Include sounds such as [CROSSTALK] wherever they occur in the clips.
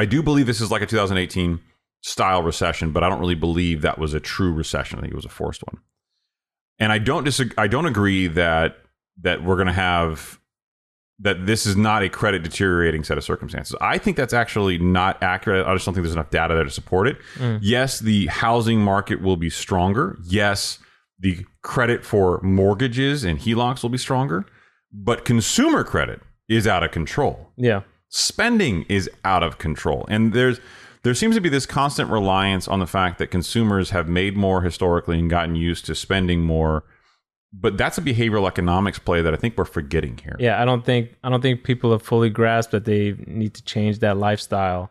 I do believe this is like a 2018 style recession, but I don't really believe that was a true recession. I think it was a forced one. And I don't disagree. I don't agree that that we're going to have that this is not a credit deteriorating set of circumstances. I think that's actually not accurate. I just don't think there's enough data there to support it. Mm. Yes, the housing market will be stronger. Yes, the credit for mortgages and HELOCs will be stronger, but consumer credit is out of control Yeah. Spending is out of control. And there's there seems to be this constant reliance on the fact that consumers have made more historically and gotten used to spending more. But that's a behavioral economics play that i think we're forgetting here. Yeah, I don't think I don't think people have fully grasped that they need to change that lifestyle.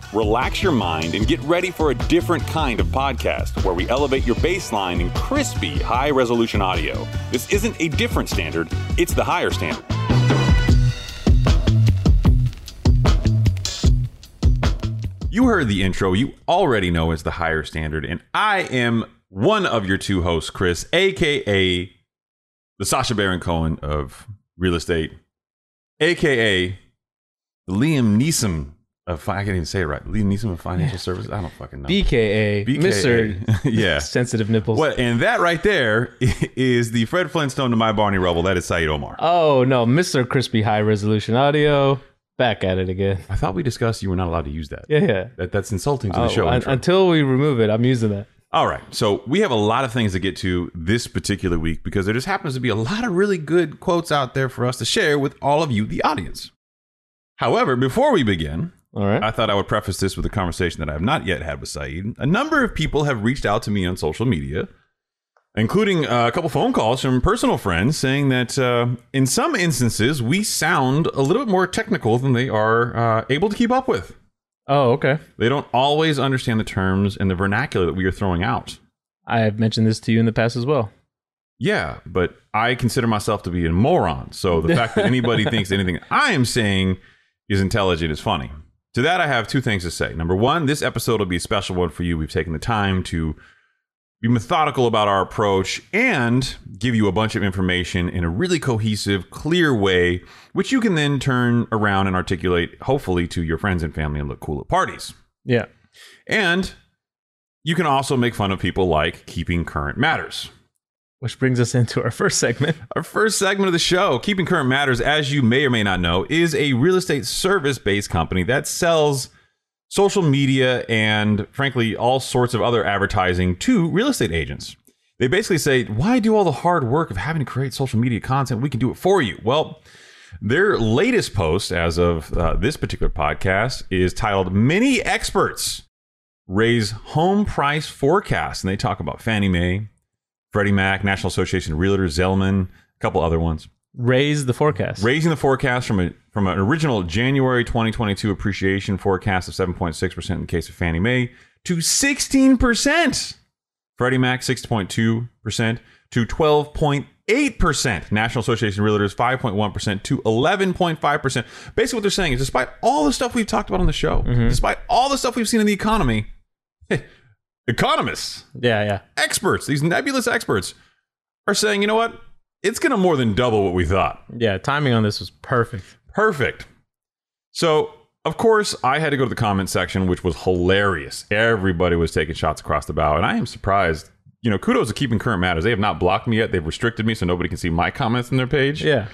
relax your mind, and get ready for a different kind of podcast where we elevate your baseline in crispy, high resolution audio. This isn't a different standard, it's the higher standard. you heard the intro you already know it's the higher standard and i am one of your two hosts chris aka the Sacha Baron Cohen of real estate aka the liam neeson i can't even say it right liam neeson financial services i don't fucking know BKA, BKA. Mr. [LAUGHS] yeah Sensitive nipples. What and that right there [LAUGHS] is the Fred Flintstone to my Barney Rubble. That is Saeed Omar. Oh no, Mr. Crispy High Resolution Audio. Back at it again. I thought we discussed you were not allowed to use that. Yeah, yeah. That, that's insulting to the Oh, show. un- until we remove it, I'm using that. All right. So we have a lot of things to get to this particular week because there just happens to be a lot of really good quotes out there for us to share with all of you, the audience. However, before we begin, All right. I thought I would preface this with a conversation that I have not yet had with Saeed. A number of people have reached out to me on social media, including uh, a couple phone calls from personal friends saying that uh, in some instances we sound a little bit more technical than they are uh, able to keep up with. oh, okay. They don't always understand the terms and the vernacular that we are throwing out. I have mentioned this to you in the past as well. Yeah, but I consider myself to be a moron. So the fact that [LAUGHS] anybody thinks anything I am saying is intelligent is funny. To that, I have two things to say. Number one, this episode will be a special one for you. We've taken the time to be methodical about our approach and give you a bunch of information in a really cohesive, clear way, which you can then turn around and articulate, hopefully, to your friends and family and look cool at parties. Yeah. And you can also make fun of people like keeping current matters. Which brings us into our first segment. [LAUGHS] Our first segment of the show, Keeping Current Matters, as you may or may not know, is a real estate service based company that sells social media and, frankly, all sorts of other advertising to real estate agents. They basically say, Why do all the hard work of having to create social media content? We can do it for you. Well, their latest post, as of uh, this particular podcast, is titled Many Experts Raise Home Price Forecast. And they talk about Fannie Mae, Freddie Mac, National Association of Realtors, Zelman, a couple other ones. Raise the forecast. Raising the forecast from a from an original January 2022 appreciation forecast of 7.6% in the case of Fannie Mae to 16%. Freddie Mac 6.2% to 12.8%. National Association of Realtors 5.1% to 11.5%. Basically what they're saying is despite all the stuff we've talked about on the show, mm-hmm. despite all the stuff we've seen in the economy, [LAUGHS] economists yeah, yeah. experts, these nebulous experts, are saying, you know what? It's going to more than double what we thought. Yeah, timing on this was perfect. Perfect. So, of course, I had to go to the comment section, which was hilarious. Everybody was taking shots across the bow, and I am surprised. You know, kudos to keeping current matters. They have not blocked me yet. They've restricted me so nobody can see my comments on their page. Yeah.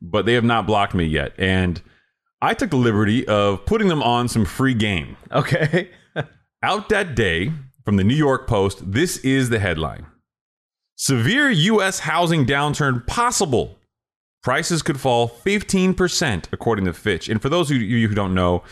But they have not blocked me yet. And I took the liberty of putting them on some free game. Okay. [LAUGHS] Out that day from the New York Post, this is the headline Severe U.S. housing downturn possible. Prices could fall 15%, according to Fitch. And for those of you who don't know,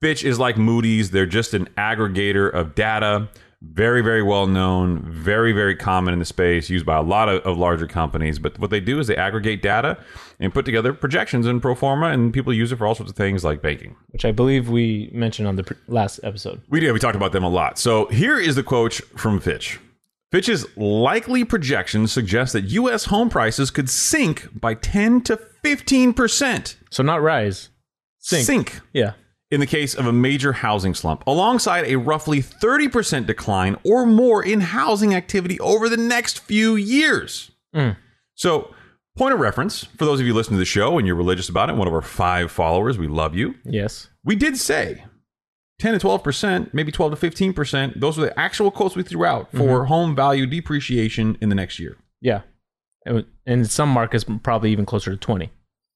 Fitch is like Moody's. They're just an aggregator of data. Very, very well known, very, very common in the space, used by a lot of, of larger companies. But what they do is they aggregate data and put together projections in pro forma, and people use it for all sorts of things like banking. which I believe we mentioned on the pr- last episode. We did. We talked about them a lot. So here is the quote from Fitch. Fitch's likely projections suggest that U.S. home prices could sink by 10 to 15 percent. So not rise, sink. Sink Yeah. In the case of a major housing slump, alongside a roughly 30 percent decline or more in housing activity over the next few years. Mm. So, point of reference for those of you listening to the show and you're religious about it, one of our five followers, we love you. Yes. We did say 10 to 12%, maybe 12 to 15%. Those were the actual quotes we threw out for home value depreciation in the next year. Yeah. And in some markets, probably even closer to 20.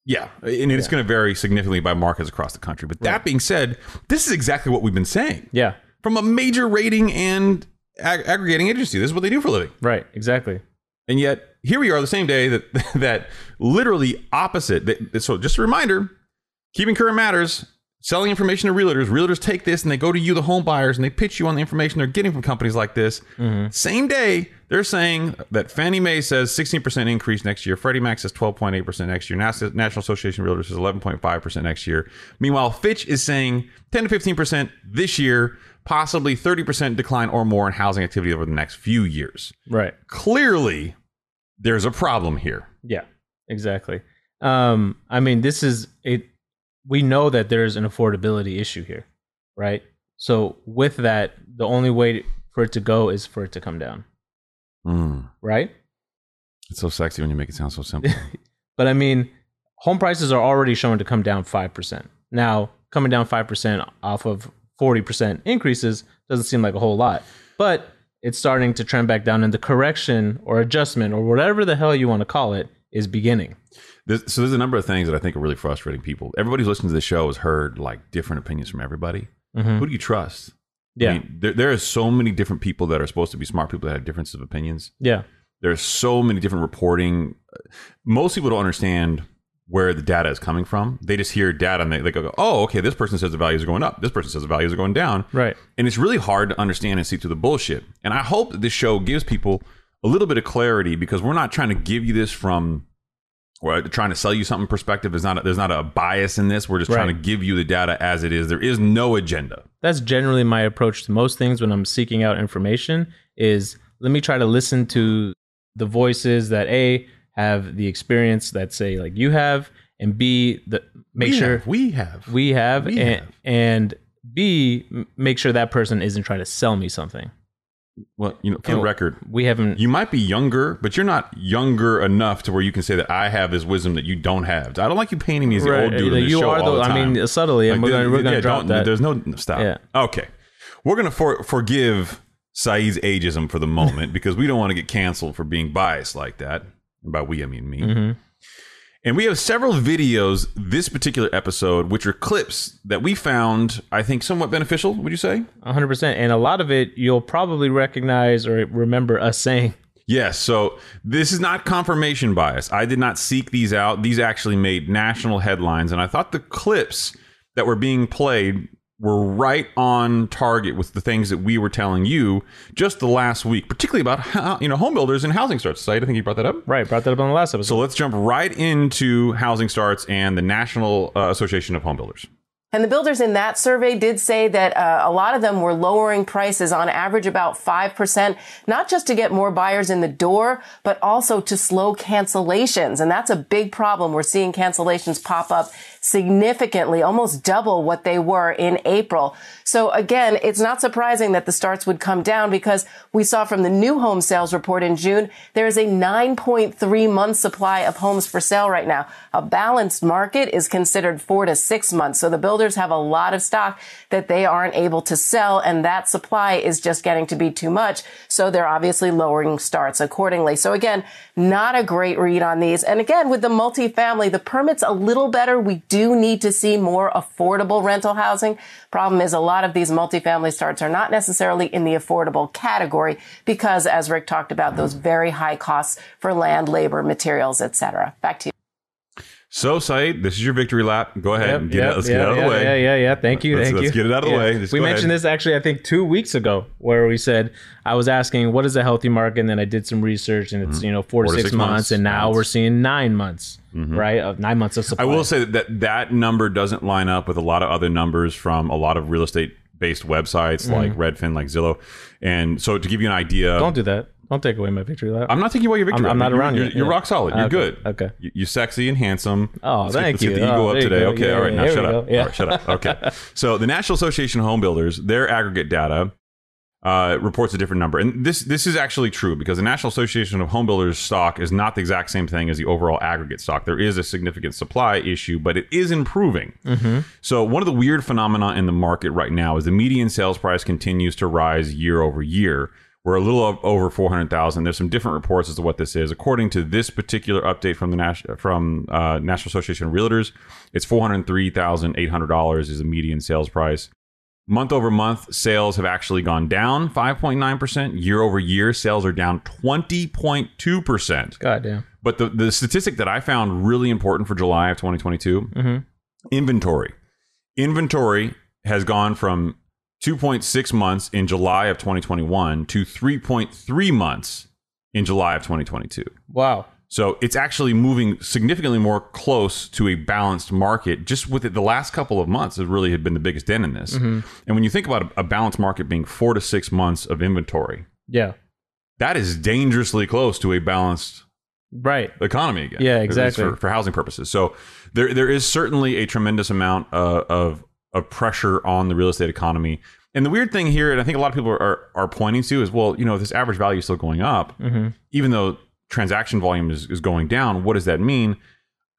Yeah. And it's going to vary significantly by markets across the country. But that being said, this is exactly what we've been saying Yeah. from a major rating and ag- aggregating agency. This is what they do for a living. Right. Exactly. And yet, here we are the same day that, [LAUGHS] that literally opposite. that- So, just a reminder keeping current matters, selling information to realtors. Realtors take this and they go to you, the home buyers, and they pitch you on the information they're getting from companies like this. Same day, they're saying that Fannie Mae says 16% increase next year. Freddie Mac says 12.8% next year. Nas- National Association of Realtors says 11.5% next year. Meanwhile, Fitch is saying 10 to 15% this year, possibly 30% decline or more in housing activity over the next few years Right. clearly there's a problem here. Yeah. Exactly. Um, I mean, this is it. We know that there's an affordability issue here, right? So with that, the only way for it to go is for it to come down, hmm. right? It's so sexy when you make it sound so simple. [LAUGHS] But I mean, home prices are already shown to come down 5%. Now, coming down 5% off of 40% increases doesn't seem like a whole lot, but it's starting to trend back down, and the correction or adjustment or whatever the hell you want to call it is beginning. There's, so there's a number of things that I think are really frustrating people. Everybody who's listening to the show has heard like different opinions from everybody. Mhm. Who do you trust? Yeah. I mean, there, there are so many different people that are supposed to be smart people that have differences of opinions. Yeah. There's so many different reporting. Most people don't understand where the data is coming from. They just hear data and they, they go, oh, okay, this person says the values are going up. This person says the values are going down. Right. And it's really hard to understand and see through the bullshit. And I hope that this show gives people a little bit of clarity because we're not trying to give you this from or trying to sell you something perspective. is not a, there's not a bias in this. We're just trying to give you the data as it is. There is no agenda. That's generally my approach to most things when I'm seeking out information is let me try to listen to the voices that A have the experience that say like you have and B the make we sure have, we have we have We and, have. and B make sure that person isn't trying to sell me something. Well, you know, for the And record, We haven't you might be younger, but you're not younger enough to where you can say that I have this wisdom that you don't have. I don't like you painting me as the old dude you show are the, the I mean subtly and Like, we're gonna, we're gonna yeah, drop don't- that. There's no stop. Yeah. Okay, we're gonna for, forgive Saeed's ageism for the moment because we don't want to get canceled for being biased like that. And by we, I mean me. Mhm. And we have several videos this particular episode, which are clips that we found, I think, somewhat beneficial. Would you say? 100% and a lot of it you'll probably recognize or remember us saying Yes. So this is not confirmation bias. I did not seek these out. These actually made national headlines, and I thought the clips that were being played were right on target with the things that we were telling you just the last week, particularly about how, [LAUGHS] you know home builders and housing starts. Saeed, I think you brought that up. right brought that up on the last episode. So let's jump right into housing starts and the National uh, Association of Home Builders. And the builders in that survey did say that uh, a lot of them were lowering prices on average about 5%, not just to get more buyers in the door, but also to slow cancellations. And that's a big problem. We're seeing cancellations pop up significantly, almost double what they were in April. So again, it's not surprising that the starts would come down because we saw from the new home sales report in June, there is a 9.3 month supply of homes for sale right now. A balanced market is considered four to six months. So the builders have a lot of stock that they aren't able to sell and that supply is just getting to be too much. So they're obviously lowering starts accordingly. So again, not a great read on these. And again, with the multifamily, the permit's a little better. We do need to see more affordable rental housing. Problem is a lot of these multifamily starts are not necessarily in the affordable category because as Rick talked about, those very high costs for land, labor, materials, etc. Back to you. So, Saeed, this is your victory lap. Go ahead Yep, and get yep, it. Let's yeah, get out of the way. Yeah, yeah, yeah. Thank you. Let's- thank let's you. get it out of the Yeah. way. Just we mentioned ahead. this actually, I think, two weeks ago, where we said I was asking what is a healthy market, and then I did some research, and it's mm-hmm. you know four, to six, months, and now months. we're seeing nine months, mm-hmm. right? Of nine months of supply. I will say that, that that number doesn't line up with a lot of other numbers from a lot of real estate based websites like Redfin, like Zillow. And so, to give you an idea, Mm-hmm. don't do that. Don't take away my victory lap. I'm not taking away your victory. I'm- I'm not You're- around You're, you're Yeah. rock solid. You're Okay. good. Okay. You- You're sexy and handsome. Oh, Let's get- thank let's get you. the ego Oh, up today. Okay. Yeah, all right. Now shut up. go. Yeah. All right, shut up. Okay. so the National Association of Home Builders, their aggregate data uh, reports a different number, and this this is actually true because the National Association of Home Builders stock is not the exact same thing as the overall aggregate stock. There is a significant supply issue, but it is improving. So one of the weird phenomena in the market right now is the median sales price continues to rise year over year. We're a little over four hundred thousand. There's some different reports as to what this is. According to this particular update from the Nas- from uh, National Association of Realtors, it's four hundred three thousand eight hundred dollars is the median sales price. Month over month, sales have actually gone down 5.9%. Year over year, sales are down 20.2%. God damn. But the, the statistic that I found really important for July of 2022 mm-hmm. inventory. Inventory has gone from 2.6 months in July of 2021 to 3.3 months in July of 2022. Wow. So it's actually moving significantly more close to a balanced market. Just with it, the last couple of months has really had been the biggest dent in this. And when you think about a, a balanced market being four to six months of inventory, Yeah. that is dangerously close to a balanced Right. economy again. Yeah, exactly. For, for housing purposes. So there there is certainly a tremendous amount uh, of of pressure on the real estate economy. And the weird thing here, and I think a lot of people are, are, are pointing to, is well, you know, this average value is still going up, Mm-hmm. even though transaction volume is, is going down. What does that mean?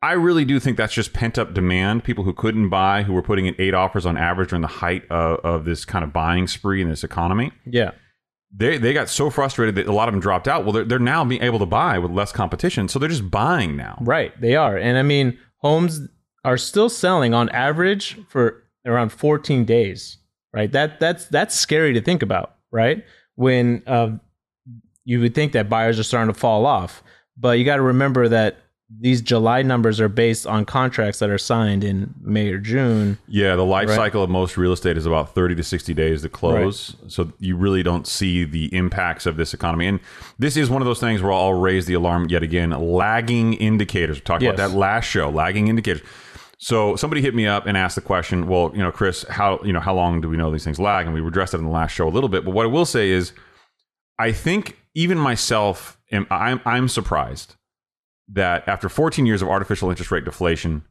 I really do think that's just pent up demand. People who couldn't buy, who were putting in eight offers on average during the height of, of this kind of buying spree in this economy Yeah. they they got so frustrated that a lot of them dropped out. Well, they're, they're now being able to buy with less competition, so they're just buying now. Right, they are. And I mean, homes are still selling on average for around 14 days, right? That that's that's scary to think about, right? When uh, you would think that buyers are starting to fall off, but you got to remember that these July numbers are based on contracts that are signed in May or June. Yeah, the life Right. cycle of most real estate is about thirty to sixty days to close, so you really don't see the impacts of this economy. And this is one of those things where I'll raise the alarm yet again. Lagging indicators. We talked about that last show. Lagging indicators. So somebody hit me up and asked the question, well, you know, Chris, how you know how long do we know these things lag? And we addressed it in the last show a little bit. But what I will say is, I think even myself, am, I'm I'm surprised that after 14 years of artificial interest rate deflation,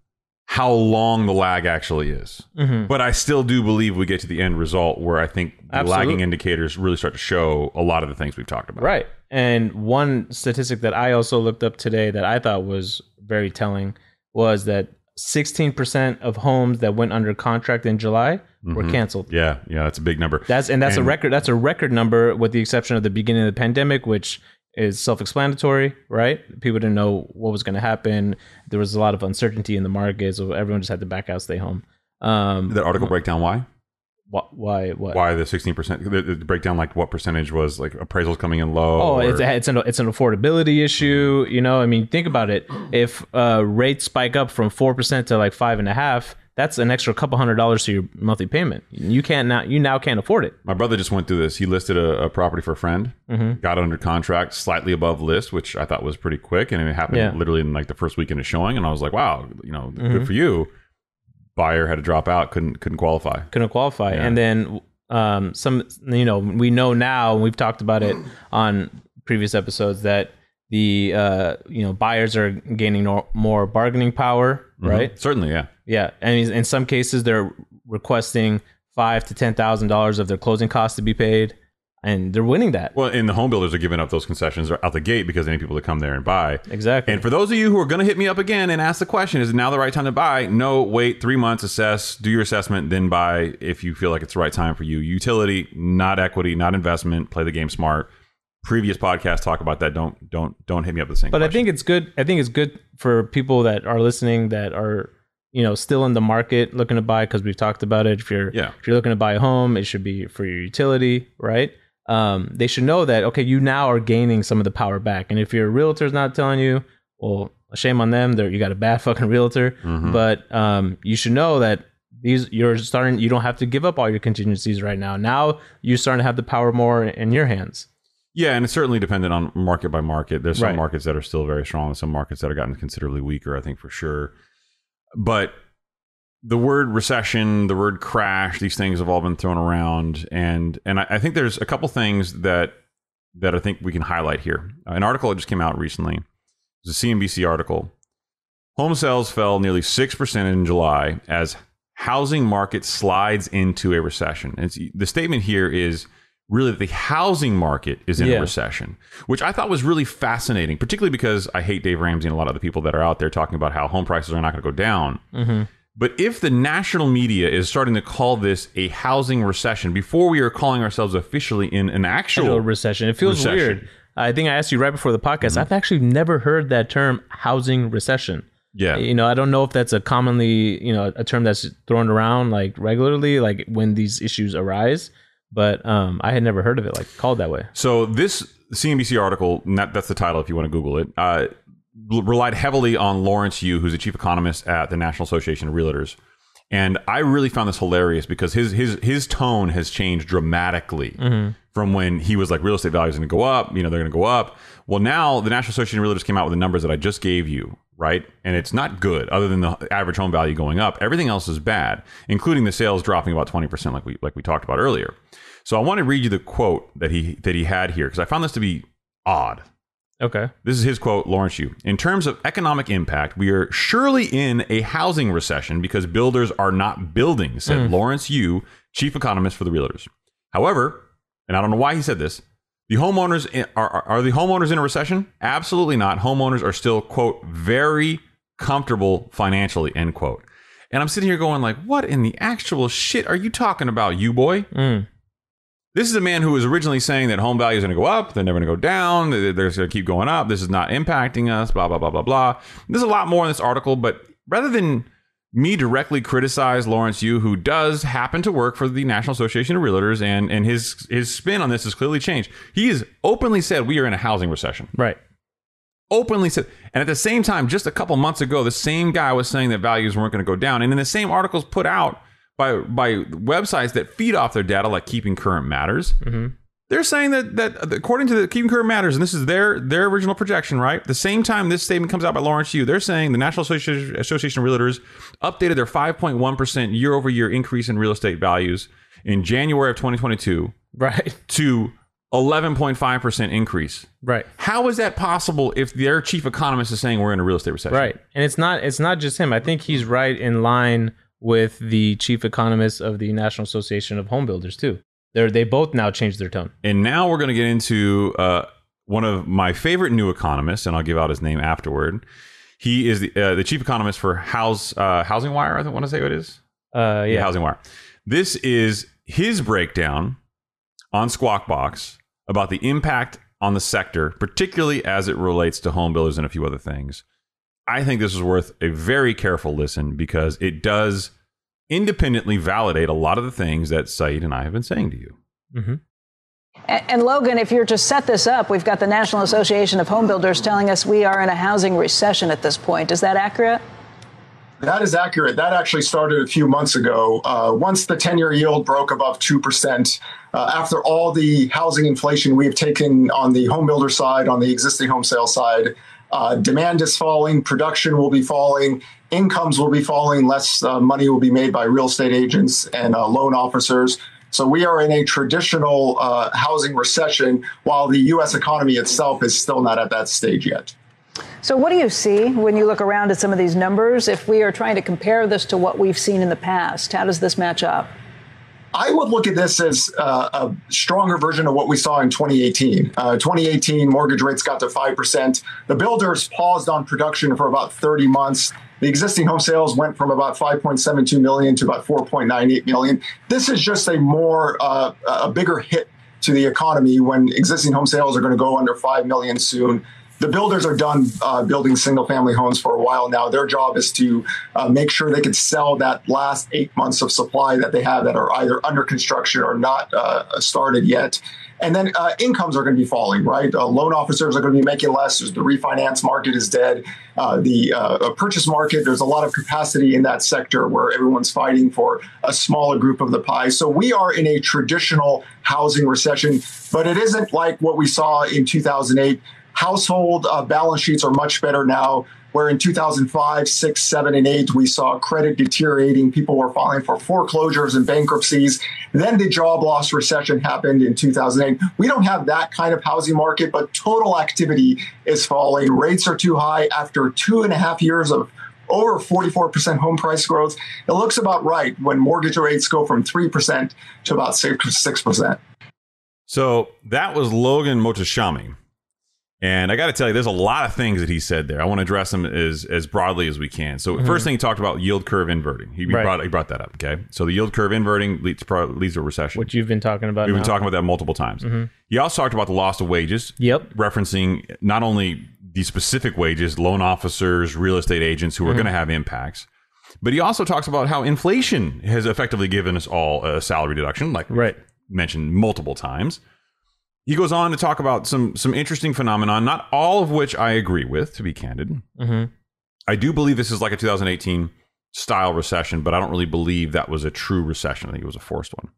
how long the lag actually is. Mm-hmm. But I still do believe we get to the end result where I think the Absolutely. lagging indicators really start to show a lot of the things we've talked about. Right. And one statistic that I also looked up today that I thought was very telling was that 16% of homes that went under contract in July were canceled. Yeah, yeah, that's a big number. That's and that's a record that's a record number with the exception of the beginning of the pandemic which is self-explanatory, right? People didn't know what was going to happen. There was a lot of uncertainty in the market, so everyone just had to back out, stay home. Um, that article break down why? why? What? Why the 16%? The, the breakdown, like what percentage was like appraisals coming in low? Oh, or- it's a, it's an it's an affordability issue. You know, I mean, think about it. If uh, rates spike up from four percent to like five and a half, that's an extra couple hundred dollars to your monthly payment. You can't now you now can't afford it. My brother just went through this. He listed a, a property for a friend, Mm-hmm. got it under contract, slightly above list, which I thought was pretty quick, and it happened Yeah. literally in like the first weekend of showing. And I was like, wow, you know, Mm-hmm. good for you. Buyer had to drop out, couldn't couldn't qualify. couldn't qualify. Yeah. And then um, some, you know, we know now, and we've talked about it [CLEARS THROAT] on previous episodes that the uh, you know buyers are gaining no- more bargaining power, right? Certainly, yeah. Yeah, and in- some cases they're requesting five to ten thousand dollars of their closing costs to be paid, and they're winning that. Well, and the home builders are giving up those concessions out the gate because they need people to come there and buy. Exactly. And for those of you who are going to hit me up again and ask the question, is it now the right time to buy? No, wait three months, assess, do your assessment, then buy if you feel like it's the right time for you. Utility, not equity, not investment. Play the game smart. Previous podcasts talk about that. Don't don't don't hit me up with the same. But I think it's good. I think it's good for people that are listening that are you know still in the market looking to buy because we've talked about it. If you're Yeah. if you're looking to buy a home, it should be for your utility, right? Um, they should know that okay, you now are gaining some of the power back, and if your realtor's not telling you, well, shame on them. They're, you got a bad [LAUGHS] fucking realtor, Mhm. but um, you should know that these you're starting. You don't have to give up all your contingencies right now. Now you're starting to have the power more in your hands. Yeah, and it's certainly dependent on market by market. There's some Right. markets that are still very strong, and some markets that have gotten considerably weaker. I think for sure. But the word recession, the word crash, these things have all been thrown around, and and I, I think there's a couple things that that I think we can highlight here. Uh, an article that just came out recently. It's a CNBC article. Home sales fell nearly six percent in July as housing market slides into a recession. It's, the statement here is really the housing market is in Yeah. a recession, which I thought was really fascinating, particularly because I hate Dave Ramsey and a lot of the people that are out there talking about how home prices are not going to go down. Mm-hmm. But if the national media is starting to call this a housing recession before we are calling ourselves officially in an actual, Actual recession. It feels recession. weird. I think I asked you right before the podcast. I've actually never heard that term housing recession. yeah, You know, I don't know if that's a commonly, you know, a term that's thrown around like regularly, like when these issues arise. But um, I had never heard of it like called that way. So this CNBC article, that's the title if you want to Google it, uh, relied heavily on Lawrence Yun, who's the chief economist at the National Association of Realtors. And I really found this hilarious because his his his tone has changed dramatically from when he was like real estate values are going to go up, you know, they're going to go up. Well, now the National Association of Realtors came out with the numbers that I just gave you, right? And it's not good other than the average home value going up. Everything else is bad, including the sales dropping about 20% like we like we talked about earlier. So I want to read you the quote that he that he had here because I found this to be odd. Okay. This is his quote, Lawrence Yun. In terms of economic impact, we are surely in a housing recession because builders are not building, said Lawrence Yun, chief economist for the realtors. However, and I don't know why he said this, the homeowners in, are, are are the homeowners in a recession? Absolutely not. Homeowners are still quote very comfortable financially end quote. And I'm sitting here going like, what in the actual shit are you talking about, you boy? Mm. This is a man who was originally saying that home values are going to go up, they're never going to go down, they're going to keep going up. This is not impacting us, blah, blah, blah, blah, blah. There's a lot more in this article, but rather than me directly criticize Lawrence Yun, who does happen to work for the National Association of Realtors, and, and his, his spin on this has clearly changed. He has openly said we are in a housing recession. Right. Openly said. And at the same time, just a couple months ago, the same guy was saying that values weren't going to go down. And in the same articles put out by by websites that feed off their data, like Keeping Current Matters, mm-hmm. they're saying that that according to the Keeping Current Matters, and this is their their original projection, right? The same time this statement comes out by Lawrence Yun, they're saying the National Association, Association of Realtors updated their 5.1 percent year over year increase in real estate values in January of 2022 Right. to 11.5 percent increase. Right. How is that possible if their chief economist is saying we're in a real estate recession? Right. And it's not it's not just him. I think he's right in line with the chief economist of the National Association of Home Builders too. They're they both now changed their tone. And now we're going to get into uh, one of my favorite new economists, and I'll give out his name afterward. He is the, uh, the chief economist for House uh, Housing Wire. I don't want to say what it is. Uh yeah. Housing Wire. This is his breakdown on Squawk Box about the impact on the sector, particularly as it relates to home builders and a few other things. I think this is worth a very careful listen because it does independently validate a lot of the things that Saeed and I have been saying to you. Mm-hmm. And, and Logan, if you're to set this up, we've got the National Association of Home Builders telling us we are in a housing recession at this point. Is that accurate? That is accurate. That actually started a few months ago. Uh, once the 10 year yield broke above 2%, uh, after all the housing inflation we have taken on the home builder side, on the existing home sale side, uh, demand is falling, production will be falling, incomes will be falling, less uh, money will be made by real estate agents and uh, loan officers. So we are in a traditional uh, housing recession while the U.S. economy itself is still not at that stage yet. So, what do you see when you look around at some of these numbers? If we are trying to compare this to what we've seen in the past, how does this match up? I would look at this as uh, a stronger version of what we saw in 2018. Uh, 2018, mortgage rates got to 5%. The builders paused on production for about 30 months. The existing home sales went from about 5.72 million to about 4.98 million. This is just a more, uh, a bigger hit to the economy when existing home sales are going to go under 5 million soon. The builders are done uh, building single family homes for a while now. Their job is to uh, make sure they can sell that last eight months of supply that they have that are either under construction or not uh, started yet. And then uh, incomes are going to be falling, right? Uh, loan officers are going to be making less. The refinance market is dead. Uh, the purchase market, there's a lot of capacity in that sector where everyone's fighting for a smaller group of the pie. So we are in a traditional housing recession, but it isn't like what we saw in 2008. Household uh, balance sheets are much better now where in 2005, 6, 7, and 8, we saw credit deteriorating. People were filing for foreclosures and bankruptcies. Then the job loss recession happened in 2008. We don't have that kind of housing market, but total activity is falling. Rates are too high after two and a half years of over 44% home price growth. It looks about right when mortgage rates go from 3% to about 6%. So that was Logan Mohtashami. And I got to tell you, there's a lot of things that he said there. I want to address them as as broadly as we can. So, mm-hmm. first thing he talked about yield curve inverting. He, right. brought he brought that up. Okay, so the yield curve inverting leads to, leads to a recession. Which you've been talking about. We've now. been talking about that multiple times. Mm-hmm. He also talked about the loss of wages. Yep, referencing not only the specific wages, loan officers, real estate agents who are mm-hmm. going to have impacts, but he also talks about how inflation has effectively given us all a salary deduction, like right. mentioned multiple times. He goes on to talk about some some interesting phenomenon, not all of which I agree with, to be candid. Mm-hmm. I do believe this is like a 2018 style recession, but I don't really believe that was a true recession. I think it was a forced one.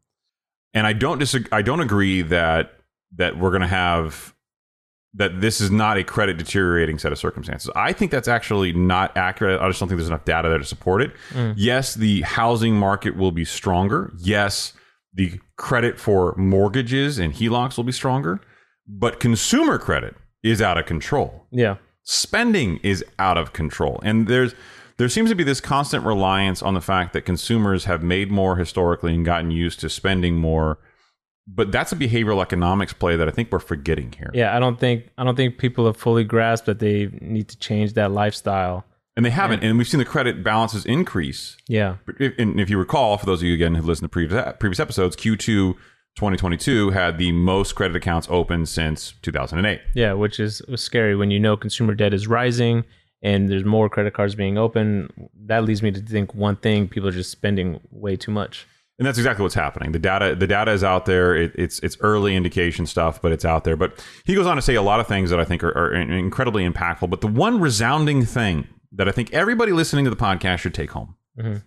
And I don't disagree. I don't agree that that we're going to have that this is not a credit deteriorating set of circumstances. I think that's actually not accurate. I just don't think there's enough data there to support it. Mm. Yes, the housing market will be stronger. Yes, the credit for mortgages and HELOCs will be stronger, but consumer credit is out of control. Yeah. Spending is out of control. And there's there seems to be this constant reliance on the fact that consumers have made more historically and gotten used to spending more. But that's a behavioral economics play that I think we're forgetting here. Yeah, I don't think I don't think people have fully grasped that they need to change that lifestyle and they haven't. And we've seen the credit balances increase. Yeah. And if you recall, for those of you again who listened to previous previous episodes, Q2 2022 had the most credit accounts open since 2008. Yeah, which is scary when you know consumer debt is rising and there's more credit cards being open. That leads me to think one thing: people are just spending way too much. And that's exactly what's happening. The data, the data is out there. It, it's it's early indication stuff, but it's out there. But he goes on to say a lot of things that I think are, are incredibly impactful. But the one resounding thing that I think everybody listening to the podcast should take home. Mm-hmm.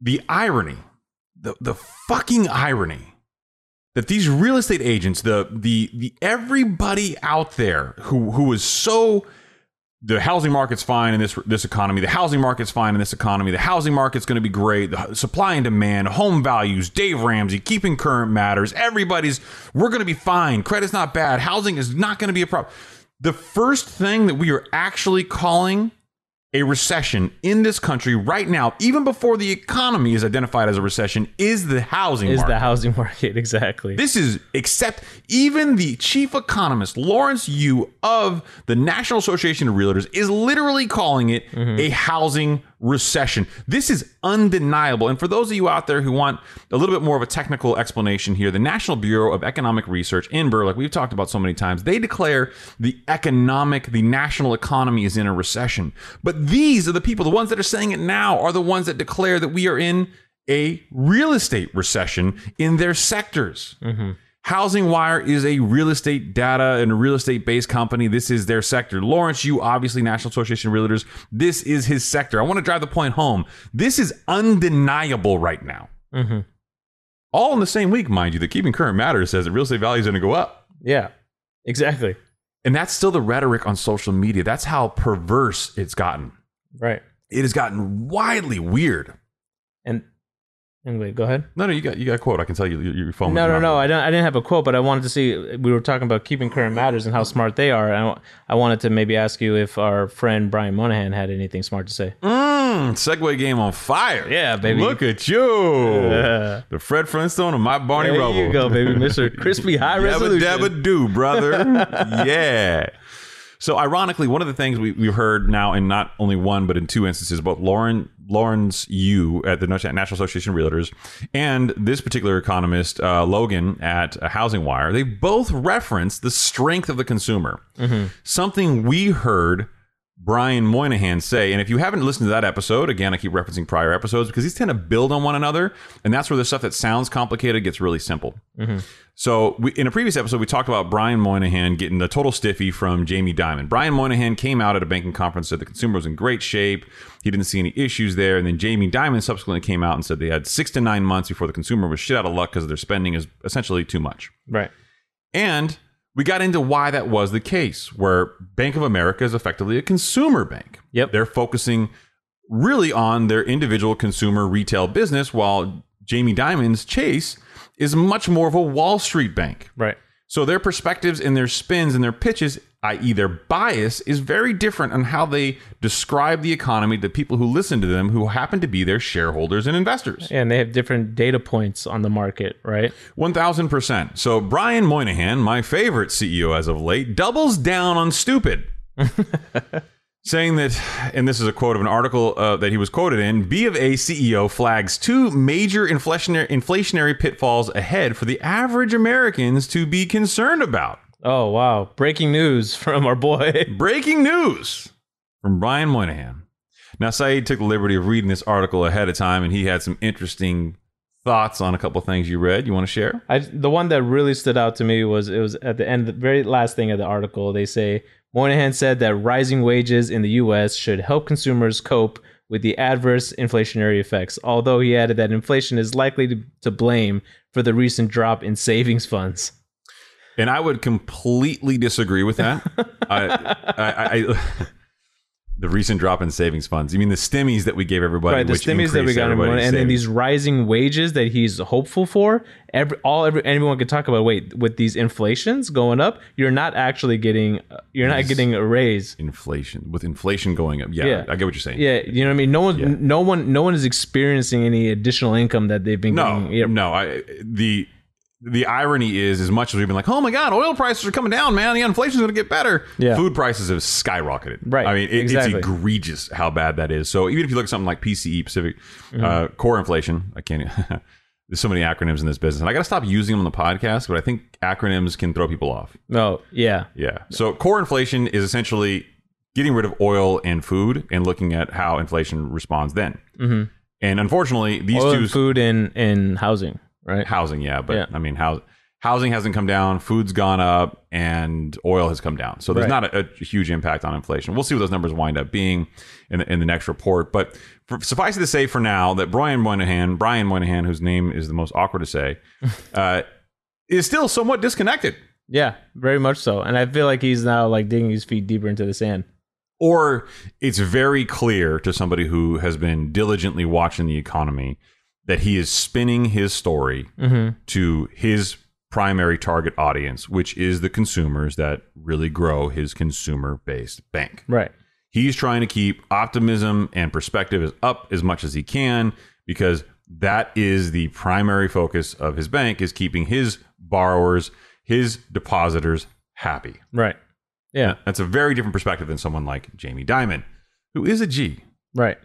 The irony, the the fucking irony that these real estate agents, the the the everybody out there who who is so the housing market's fine in this this economy. The housing market's fine in this economy. The housing market's going to be great. The supply and demand, home values, Dave Ramsey, keeping current matters. Everybody's we're going to be fine. Credit's not bad. Housing is not going to be a problem. The first thing that we are actually calling a recession in this country right now, even before the economy is identified as a recession, is the housing is market. the housing [LAUGHS] market exactly. This is except even the chief economist Lawrence Yun of the National Association of Realtors is literally calling it mm-hmm. a housing recession. This is undeniable. And for those of you out there who want a little bit more of a technical explanation here, the National Bureau of Economic Research, NBER, like we've talked about so many times, they declare the economic, the national economy is in a recession. But these are the people, the ones that are saying it now, are the ones that declare that we are in a real estate recession in their sectors. Mm-hmm. Housing Wire is a real estate data and real estate based company. This is their sector. Lawrence Yun obviously, National Association of Realtors, this is his sector. I want to drive the point home. This is undeniable right now. Mm-hmm. All in the same week, mind you, that Keeping Current Matters says that real estate value is going to go up. Yeah, exactly. And that's still the rhetoric on social media. That's how perverse it's gotten. Right. It has gotten wildly weird. And Anyway, go ahead. No, no, you got you got a quote. I can tell you your phone. No, no, no. I don't. I didn't have a quote, but I wanted to see. We were talking about keeping current matters and how smart they are. I, I wanted to maybe ask you if our friend Brian Moynihan had anything smart to say. Mmm, Segue game on fire. Yeah, baby. Look at you, yeah. the Fred Flintstone of my Barney there Rubble. There you go, baby, [LAUGHS] Mister Crispy High Resolution. Dabba dabba do, brother. [LAUGHS] yeah. So, ironically, one of the things we, we've heard now in not only one but in two instances, both Lauren Lawrence Yun at the National Association of Realtors and this particular economist uh, Logan at Housing Wire, they both reference the strength of the consumer. Something we heard Brian Moynihan say. And if you haven't listened to that episode, again, I keep referencing prior episodes because these tend to build on one another. And that's where the stuff that sounds complicated gets really simple. Mm-hmm. So, we, in a previous episode, we talked about Brian Moynihan getting the total stiffy from Jamie Dimon. Brian Moynihan came out at a banking conference, said the consumer was in great shape. He didn't see any issues there. And then Jamie Dimon subsequently came out and said they had six to nine months before the consumer was shit out of luck because their spending is essentially too much. Right. And we got into why that was the case, where Bank of America is effectively a consumer bank. Yep. They're focusing really on their individual consumer retail business, while Jamie Dimon's Chase is much more of a Wall Street bank. Right. So their perspectives and their spins and their pitches, i.e., their bias, is very different on how they describe the economy to people who listen to them who happen to be their shareholders and investors. And they have different data points on the market, right? 1000%. So Brian Moynihan, my favorite CEO as of late, doubles down on stupid. [LAUGHS] Saying that, and this is a quote of an article uh, that he was quoted in B of A CEO flags two major inflationary, inflationary pitfalls ahead for the average Americans to be concerned about. Oh wow! Breaking news [LAUGHS] from our boy. Breaking news from Brian Moynihan. Now, Saeed took the liberty of reading this article ahead of time, and he had some interesting thoughts on a couple of things you read. You want to share? I, the one that really stood out to me was it was at the end, the very last thing of the article. They say Moynihan said that rising wages in the U.S. should help consumers cope with the adverse inflationary effects. Although he added that inflation is likely to, to blame for the recent drop in savings funds. And I would completely disagree with that. [LAUGHS] I, I, I, the recent drop in savings funds. You mean the stimmies that we gave everybody? right, the stimmies that we got, everyone, and then these rising wages that he's hopeful for. Every all every, anyone could talk about. Wait, with these inflations going up, you're not actually getting you're not These- getting a raise. inflation with inflation going up. Yeah, Yeah. I get what you're saying. Yeah, you know what I mean. No one, Yeah. no one, no one is experiencing any additional income that they've been No, getting. Yeah, no. I the the irony is, as much as we've been like, oh my god, oil prices are coming down, man. Yeah, inflation's going to get better. Yeah. food prices have skyrocketed. Right, I mean, it, exactly. it's egregious how bad that is. So even if you look at something like PCE, Pacific Mm-hmm. uh, core inflation, I can't. [LAUGHS] There's so many acronyms in this business, and I got to stop using them on the podcast. But I think acronyms can throw people off. no, yeah, Yeah. So core inflation is essentially getting rid of oil and food and looking at how inflation responds then. Mm-hmm. And unfortunately, these oil two and food and and housing, right? housing, yeah, but Yeah. I mean, house, housing hasn't come down, food's gone up, and oil has come down. So there's Right. not a, a huge impact on inflation. We'll see what those numbers wind up being in the, in the next report. But for, suffice it to say, for now, that Brian Moynihan, Brian Moynihan, whose name is the most awkward to say, [LAUGHS] uh, is still somewhat disconnected. Yeah, very much so. And I feel like he's now like digging his feet deeper into the sand. or it's very clear to somebody who has been diligently watching the economy that he is spinning his story mm-hmm. to his primary target audience, which is the consumers that really grow his consumer based bank. Right. He's trying to keep optimism and perspective as up as much as he can because that is the primary focus of his bank is keeping his borrowers, his depositors happy. Right. Yeah. That's a very different perspective than someone like Jamie Dimon, who is a G. Right.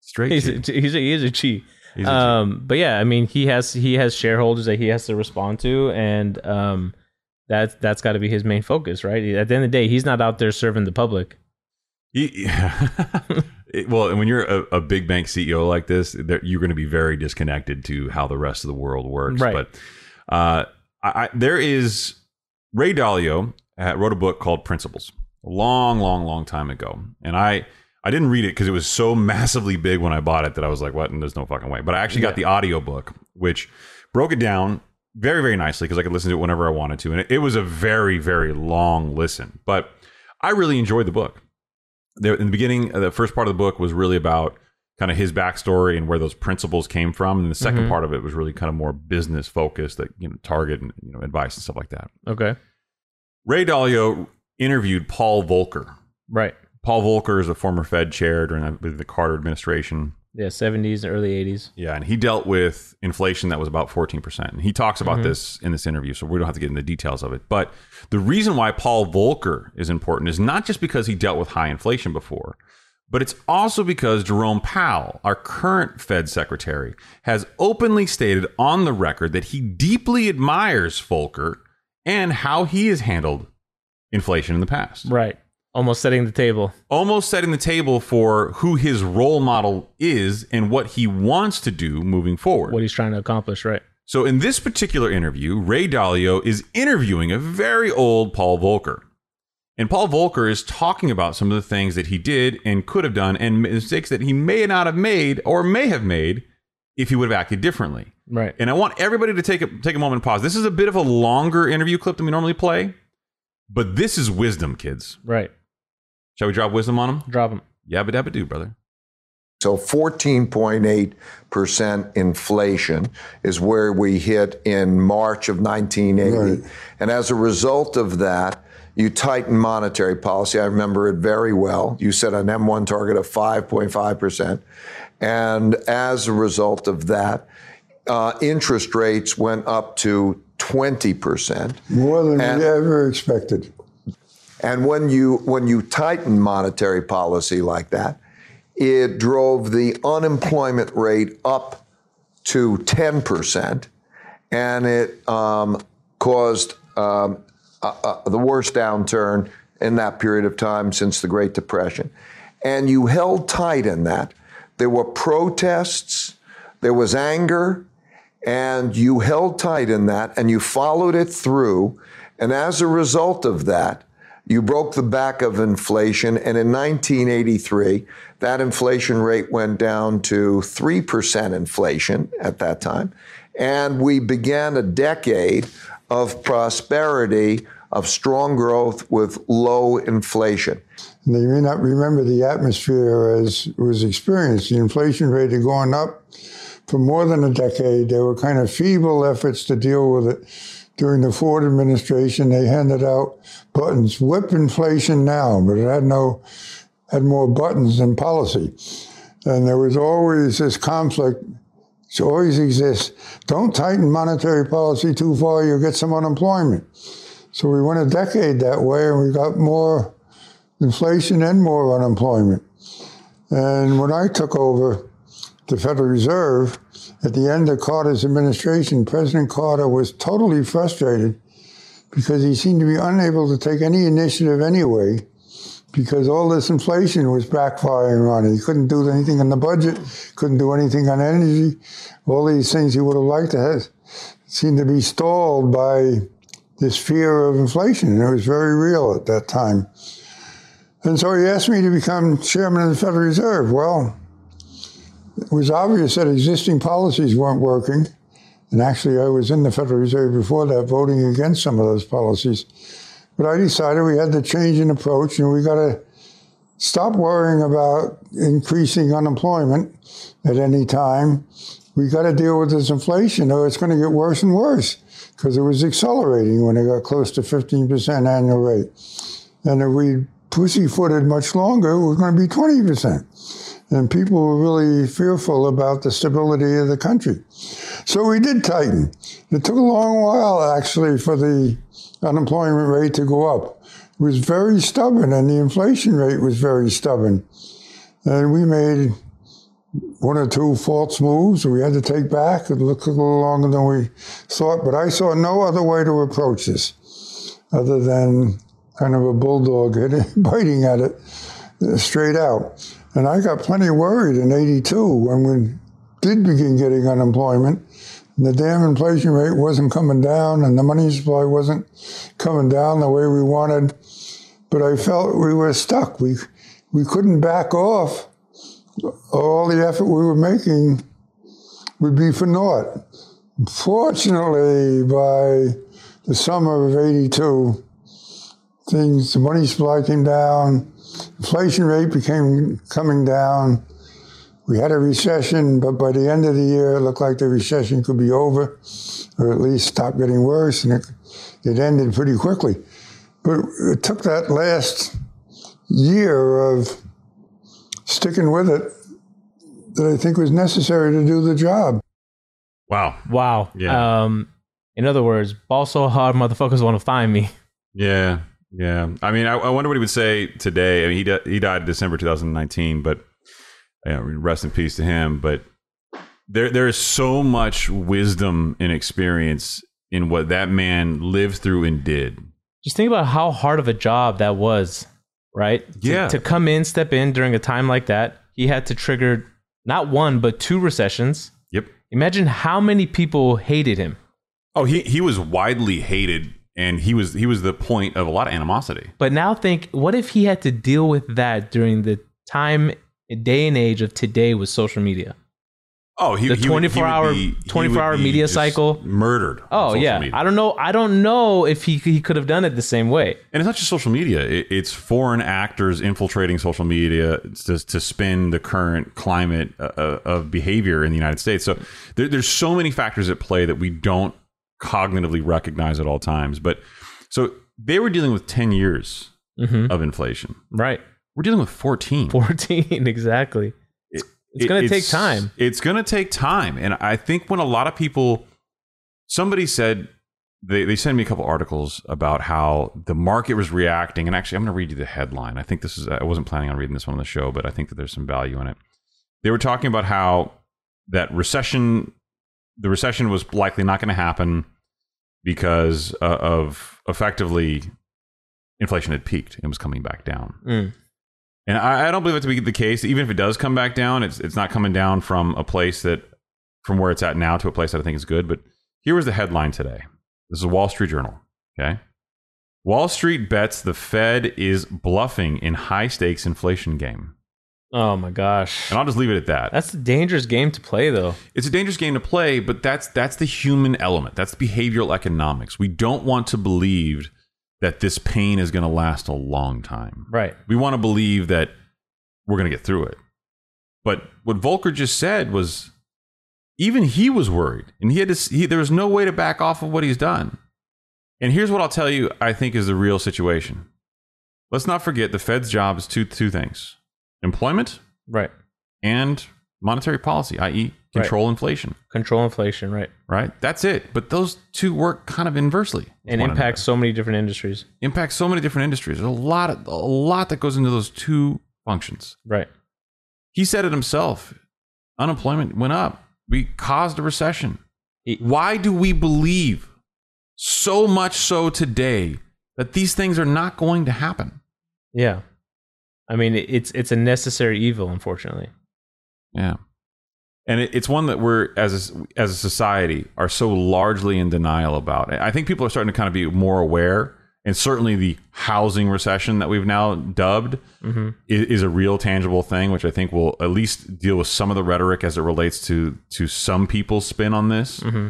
Straight He's G. a, he's a, he is. He's a G. Um, but yeah, I mean, he has he has shareholders that he has to respond to, and um, that's that's got to be his main focus, right? At the end of the day, he's not out there serving the public. He- [LAUGHS] It- well, and when you're a, a big bank CEO like this, you're going to be very disconnected to how the rest of the world works. Right. But uh, I, I, there is Ray Dalio uh, wrote a book called Principles a long, long, long time ago, and I I didn't read it because it was so massively big when I bought it that I was like, what? And there's no fucking way. But I actually got the audio book, which broke it down very, very nicely because I could listen to it whenever I wanted to, and it, it was a very, very long listen. But I really enjoyed the book there in the beginning, the first part of the book was really about kind of his backstory and where those principles came from, and the 2nd mm-hmm. part of it was really kind of more business focused, like you know, target and you know, advice and stuff like that. Okay. Ray Dalio interviewed Paul Volcker. Right. Paul Volcker is a former Fed chair during I believe, the Carter administration, Yeah, 70s, early 80s. Yeah, and he dealt with inflation that was about 14%. And he talks Mm-hmm. about this in this interview, so we don't have to get into the details of it. But the reason why Paul Volcker is important is not just because he dealt with high inflation before, but it's also because Jerome Powell, our current Fed secretary, has openly stated on the record that he deeply admires Volcker and how he has handled inflation in the past Right. Almost setting the table. almost setting the table for who his role model is and what he wants to do moving forward. What he's trying to accomplish, right? so, in this particular interview, Ray Dalio is interviewing a very old Paul Volcker. And Paul Volcker is talking about some of the things that he did and could have done and mistakes that he may not have made or may have made if he would have acted differently. Right. And I want everybody to take a take a moment and pause. This is a bit of a longer interview clip than we normally play, but this is wisdom, kids. Right. Shall we drop wisdom on them? Drop them. Yabba dabba do, brother. So 14.8% inflation is where we hit in March of 1980. And as a result of that, you tighten monetary policy. I remember it very well. You set an M1 target of 5.5%. And as a result of that, uh, interest rates went up to 20%. More than And- we ever expected. And when you when you tighten monetary policy like that, it drove the unemployment rate up to 10%, and it um, caused um, uh, uh, the worst downturn in that period of time since the Great Depression. And you held tight in that. There were protests, there was anger, and you held tight in that and you followed it through. And as a result of that, you broke the back of inflation. And in 1983, that inflation rate went down to 3% inflation at that time. And we began a decade of prosperity, of strong growth with low inflation. And they may not remember the atmosphere as it was experienced. The inflation rate had gone up for more than a decade. There were kind of feeble efforts to deal with it. During the Ford administration, they handed out buttons, whip inflation now, but it had no had more buttons than policy. And there was always this conflict it always exists. Don't tighten monetary policy too far, you'll get some unemployment. So we went a decade that way and we got more inflation and more unemployment. And when I took over the Federal Reserve, at the end of Carter's administration, President Carter was totally frustrated because he seemed to be unable to take any initiative anyway because all this inflation was backfiring on him. He couldn't do anything on the budget, couldn't do anything on energy. All these things he would have liked to have seemed to be stalled by this fear of inflation. And it was very real at that time. And so he asked me to become chairman of the Federal Reserve. Well, it was obvious that existing policies weren't working. And actually, I was in the Federal Reserve before that, voting against some of those policies. But I decided we had to change an approach and we got to stop worrying about increasing unemployment at any time. We got to deal with this inflation or it's going to get worse and worse because it was accelerating when it got close to 15% annual rate. And if we pussyfooted much longer, it was going to be 20%. And people were really fearful about the stability of the country. So we did tighten. It took a long while, actually, for the unemployment rate to go up. It was very stubborn, and the inflation rate was very stubborn. And we made one or two false moves we had to take back. It took a little longer than we thought, but I saw no other way to approach this other than kind of a bulldog [LAUGHS] biting at it uh, straight out. And I got plenty worried in 82 when we did begin getting unemployment. And the damn inflation rate wasn't coming down and the money supply wasn't coming down the way we wanted. But I felt we were stuck. We, we couldn't back off. All the effort we were making would be for naught. Fortunately, by the summer of 82, things, the money supply came down, inflation rate became coming down. We had a recession, but by the end of the year, it looked like the recession could be over, or at least stop getting worse, and it, it ended pretty quickly. But it took that last year of sticking with it that I think was necessary to do the job. Wow. Wow. Yeah. Um, in other words, ball so hard, motherfuckers want to find me. Yeah. Yeah. I mean, I, I wonder what he would say today. I mean, he di- he died December 2019, but yeah, rest in peace to him. But there there is so much wisdom and experience in what that man lived through and did. Just think about how hard of a job that was, right? To- Yeah. To, come in, step in during a time like that, he had to trigger not one but two recessions. Yep. Imagine how many people hated him. Oh, he he was widely hated, and he was he was the point of a lot of animosity. But now think, what if he had to deal with that during the time, day and age of today with social media? Oh, he The he twenty four hour twenty four hour media cycle. murdered. Oh yeah, media. I don't know. I don't know if he he could have done it the same way. And it's not just social media; it, it's foreign actors infiltrating social media to, to spin the current climate uh, of behavior in the United States. So there, there's so many factors at play that we don't cognitively recognize at all times. But so they were dealing with 10 years Mhm. of inflation. Right, We're dealing with 14. [LAUGHS] fourteen exactly. It- It's going to take time. It's going to take time. And I think when a lot of people, somebody said, they, they sent me a couple articles about how the market was reacting. And actually, I'm going to read you the headline. I think this is, I wasn't planning on reading this one on the show, but I think that there's some value in it. They were talking about how that recession, the recession was likely not going to happen because uh, of effectively inflation had peaked and was coming back down. Mm. And I, I don't believe it to be the case. Even if it does come back down, it's it's not coming down from a place that from where it's at now to a place that I think is good. But here was the headline today. This is Wall Street Journal. Okay. Wall Street bets the Fed is bluffing in high stakes inflation game. Oh my gosh, And I'll just leave it at that. that's a dangerous game to play, though. it's a dangerous game to play, but that's that's the human element. That's behavioral economics. We don't want to believe that this pain is going to last a long time. Right. We want to believe that we're going to get through it. But what Volcker just said was even he was worried and he had to he, there was no way to back off of what he's done. And here's what I'll tell you I think is the real situation. Let's not forget the Fed's job is two two things. Employment Right. and monetary policy, i.e. control inflation, Control inflation. Right. right? That's it. But those two work kind of inversely. And impact so many different industries. impact so many different industries. There's a lot of, a lot that goes into those two functions. Right. He said it himself. Unemployment went up. We caused a recession. Why do we believe so much so today that these things are not going to happen? Yeah. I mean, it's it's a necessary evil, unfortunately. Yeah. And it, it's one that we're as a, as a society are so largely in denial about. I think people are starting to kind of be more aware, and certainly the housing recession that we've now dubbed hmm is, is a real tangible thing, which I think will at least deal with some of the rhetoric as it relates to to some people's spin on this. hmm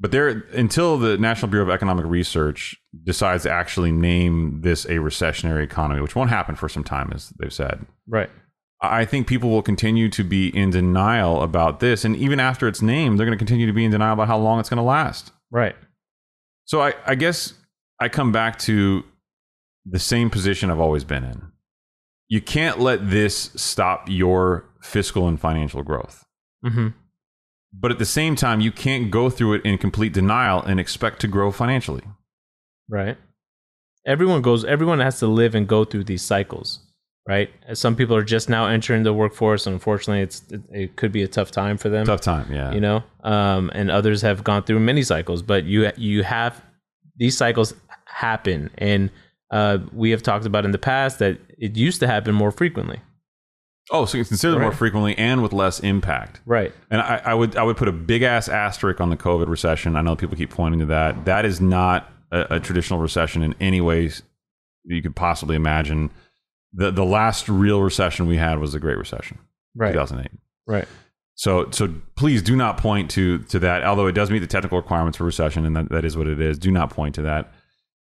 But there, until the National Bureau of Economic Research decides to actually name this a recessionary economy, which won't happen for some time, as they've said. Right. I think people will continue to be in denial about this. And even after it's named, they're going to continue to be in denial about how long it's going to last. Right. So I, I guess I come back to the same position I've always been in. You can't let this stop your fiscal and financial growth. hmm But at the same time, you can't go through it in complete denial and expect to grow financially. Right. Everyone goes. Everyone has to live and go through these cycles. Right. As some people are just now entering the workforce, and unfortunately, it's it, it could be a tough time for them. Tough time, yeah. You know, um, and others have gone through many cycles, but you you have these cycles happen, and uh, we have talked about in the past that it used to happen more frequently. Oh, so you consider it more frequently and with less impact. Right. And I, I would I would put a big ass asterisk on the COVID recession. I know people keep pointing to that. That is not a, a traditional recession in any ways you could possibly imagine. The the last real recession we had was the Great Recession, Right. 2008. Right. So so please do not point to to that. Although it does meet the technical requirements for recession, and that, that is what it is. Do not point to that,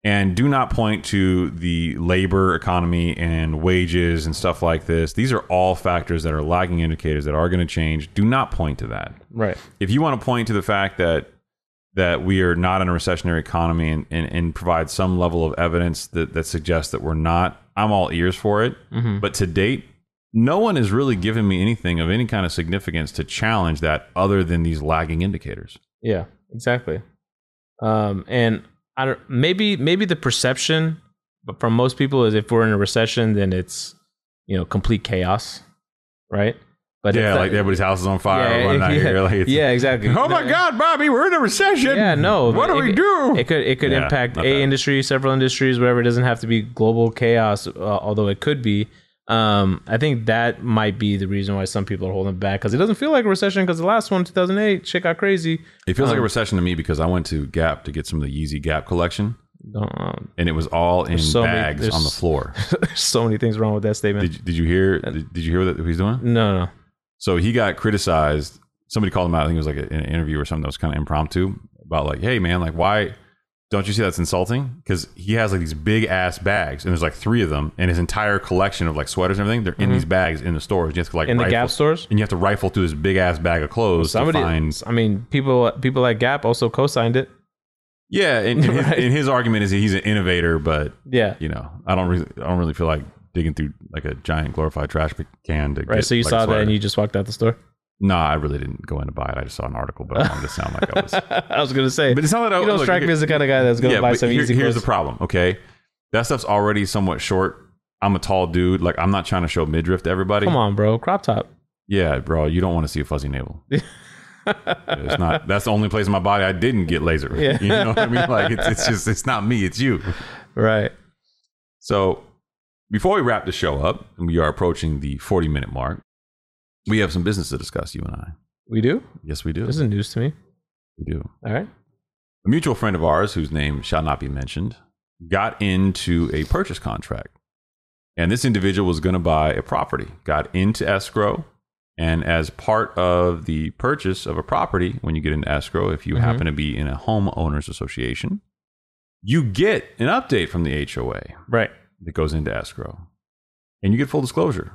and do not point to the labor economy and wages and stuff like this. These are all factors that are lagging indicators that are going to change. Do not point to that Right. if you want to point to the fact that that we are not in a recessionary economy and, and, and provide some level of evidence that, that suggests that we're not, I'm all ears for it. Mhm. But to date, no one has really given me anything of any kind of significance to challenge that other than these lagging indicators. Yeah, exactly. Um, and I don't maybe maybe the perception, but from most people is if we're in a recession, then it's you know complete chaos, right? But yeah, like everybody's house is on fire. Yeah, running [LAUGHS] out yeah, here. Like yeah, exactly. [LAUGHS] Oh my God, Bobby, we're in a recession. Yeah, no. What do it- we do? It could it could Yeah, impact a bad. industry, several industries, whatever. It doesn't have to be global chaos, uh, although it could be. Um, I think that might be the reason why some people are holding back because it doesn't feel like a recession. Because the last one, 2008, shit got crazy. It feels like a Um, recession to me because I went to Gap to get some of the Yeezy Gap collection, Um, and it was all in so many- bags there's- on the floor. [LAUGHS] there's so many things wrong with that statement. Did you, did you hear? Did, did you hear what he's doing? no, no. So he got criticized. Somebody called him out. I think it was like an interview or something that was kind of impromptu about like, hey man, like why don't you see that's insulting? Because he has like these big ass bags, and there's like three of them, and his entire collection of like sweaters and everything, they're in mm-hmm. these bags in the stores. You have to like. In the rifle- Gap stores? and you have to rifle through this big ass bag of clothes Somebody, to find. I mean, people people like Gap also co-signed it. Yeah, and, and, his, [LAUGHS] Right. and his argument is that he's an innovator, but Yeah, you know, I don't really, I don't really feel like digging through like a giant glorified trash can to get right. get, So you like, a saw that sweater. and you just walked out the store. No, I really didn't go in to buy it. I just saw an article, but I wanted to sound like I was. [LAUGHS] I was gonna say, But it's not that I you don't look, strike me as the kind of guy that's gonna buy but some here- Yeezy Here's clothes. the problem. Okay, that stuff's already somewhat short. I'm a tall dude. Like I'm not trying to show midriff to everybody. Come on, bro, crop top. Yeah, bro, you don't want to see a fuzzy navel. [LAUGHS] it's not. That's the only place in my body I didn't get laser. Yeah. [LAUGHS] You know what I mean? Like it's, it's just it's not me. It's you. Right. So before we wrap the show up, and we are approaching the 40 minute mark, we have some business to discuss. You and I. We do. Yes, we do. This is news to me. We do. All right. A mutual friend of ours, whose name shall not be mentioned, got into a purchase contract. And this individual was going to buy a property, got into escrow. And as part of the purchase of a property, when you get into escrow, if you Mhm. happen to be in a homeowners association, you get an update from the HOA Right. that goes into escrow. And you get full disclosure.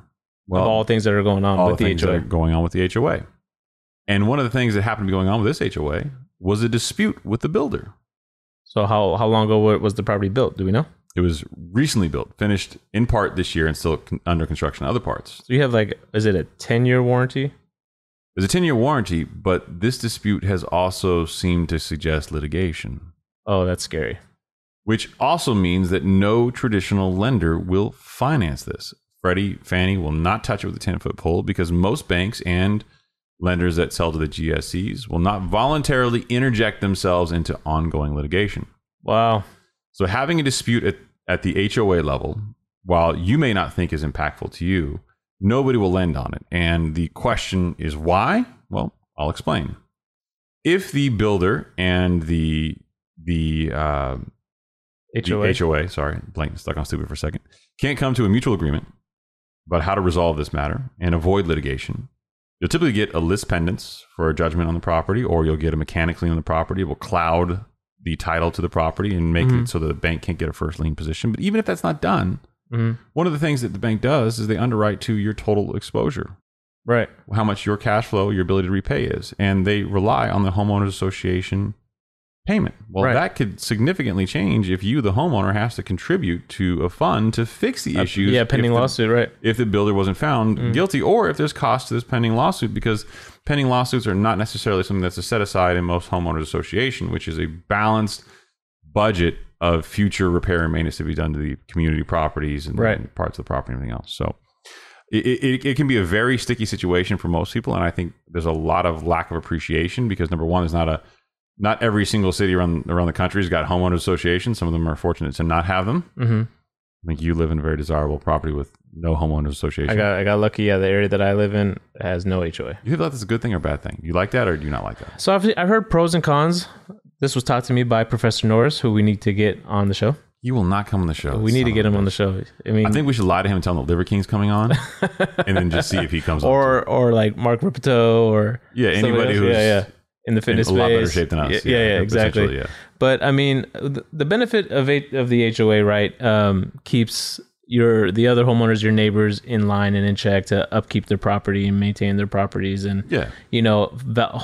Of all things that are going on all with the the HOA. are going on with the HOA. And one of the things that happened to be going on with this HOA was a dispute with the builder. So how how long ago was the property built? Do we know? It was recently built, finished in part this year, and still under construction in other parts. So you have like, is it a ten year warranty? There's a 10 year warranty, but this dispute has also seemed to suggest litigation, Oh, that's scary. which also means that no traditional lender will finance this. Freddie, Fannie will not touch it with a 10 foot pole because most banks and lenders that sell to the GSEs will not voluntarily interject themselves into ongoing litigation. Wow. So having a dispute at, at the HOA level, while you may not think is impactful to you, nobody will lend on it. And the question is why? Well, I'll explain. If the builder and the the uh, the HOA. HOA, sorry, blank, stuck on stupid for a second, can't come to a mutual agreement about how to resolve this matter and avoid litigation, you'll typically get a lis pendens for a judgment on the property, or you'll get a mechanic's lien on the property. It will cloud the title to the property and make Mhm. it so that the bank can't get a first lien position. But even if that's not done, Mhm. one of the things that the bank does is they underwrite to your total exposure Right. how much your cash flow, your ability to repay is. And they rely on the homeowners association payment. Well, Right. that could significantly change if you, the homeowner, has to contribute to a fund to fix the issues. Yeah, pending the- lawsuit. Right. If the builder wasn't found Mm. guilty, or if there's cost to this pending lawsuit, because pending lawsuits are not necessarily something that's a set aside in most homeowners association, which is a balanced budget of future repair and maintenance to be done to the community properties and, Right. and parts of the property and everything else. So it, it, it can be a very sticky situation for most people, and I think there's a lot of lack of appreciation because number one, there's not a not every single city around around the country has got homeowners associations. Some of them are fortunate to not have them. hmm I think you live in a very desirable property with no homeowners association. I got I got lucky. Yeah, the area that I live in has no HOA. you think that's a good thing or a bad thing? You like that or do you not like that? So I've I've heard pros and cons. This was taught to me by Professor Norris, who we need to get on the show. He will not come on the show. we need to get him on the show. I mean, I think we should lie to him and tell him the Liver King's coming on, [LAUGHS] and then just see if he comes on. or or like Mark Rippetoe or Yeah, anybody else. who's yeah yeah in the in fitness a lot better shape than us. Yeah, yeah, yeah, exactly. Yeah. But I mean, the, the benefit of a, of the HOA, right, um, keeps your the other homeowners, your neighbors, in line and in check to upkeep their property and maintain their properties, and Yeah. you know,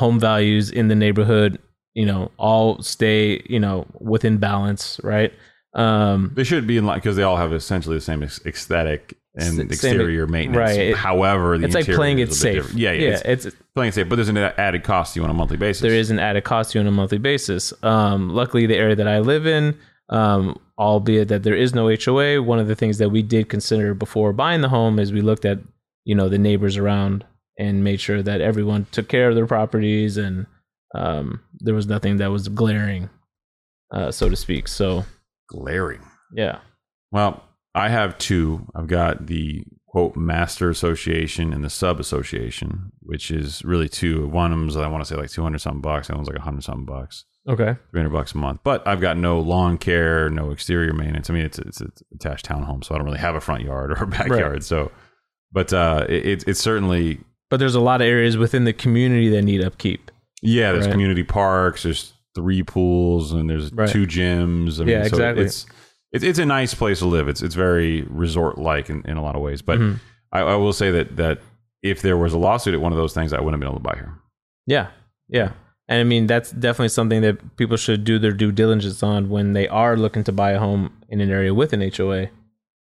home values in the neighborhood, you know, all stay, you know, within balance, right? Um, They should be in line because they all have essentially the same aesthetic and Same- exterior maintenance. right. However, the it's like playing it safe. different. Yeah, yeah. it's, It's, playing it safe, but there's an added cost to you on a monthly basis. there is an added cost to you on a monthly basis. Um, luckily, the area that I live in, um, albeit that there is no HOA, one of the things that we did consider before buying the home is we looked at you know the neighbors around and made sure that everyone took care of their properties and um, there was nothing that was glaring, uh, so to speak. So glaring. yeah, Well, I have two. I've got the quote master association and the sub association, which is really two. One of them's I want to say like two hundred something bucks. The other one's like hundred something bucks, okay, three hundred bucks a month. But I've got no lawn care, no exterior maintenance. I mean, it's it's, it's attached townhome, so I don't really have a front yard or a [LAUGHS] backyard. So, but uh, it, it's it's certainly but there's a lot of areas within the community that need upkeep. yeah. There's Right. community parks. There's three pools and there's Right. two gyms. I Yeah, so exactly. It's, it's it's a nice place to live. It's it's very resort like in, in a lot of ways. But Mhm. I, I will say that that if there was a lawsuit at one of those things, I wouldn't have been able to buy here. Yeah, yeah. And I mean, that's definitely something that people should do their due diligence on when they are looking to buy a home in an area with an HOA,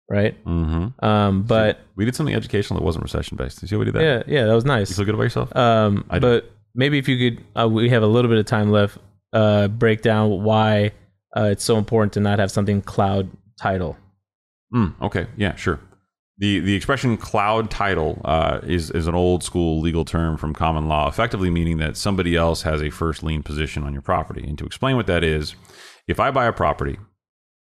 right? Mm-hmm. Um, but We did something educational that wasn't recession based. Did you see how we did that? yeah, yeah, that was You nice. feel good about yourself? Um, I but maybe if you could, uh, we have a little bit of time left. Uh, break down why uh, it's so important to not have something cloud title. Mm, okay, yeah, sure. The the expression cloud title uh, is is an old school legal term from common law, effectively meaning that somebody else has a first lien position on your property. And to explain what that is, if I buy a property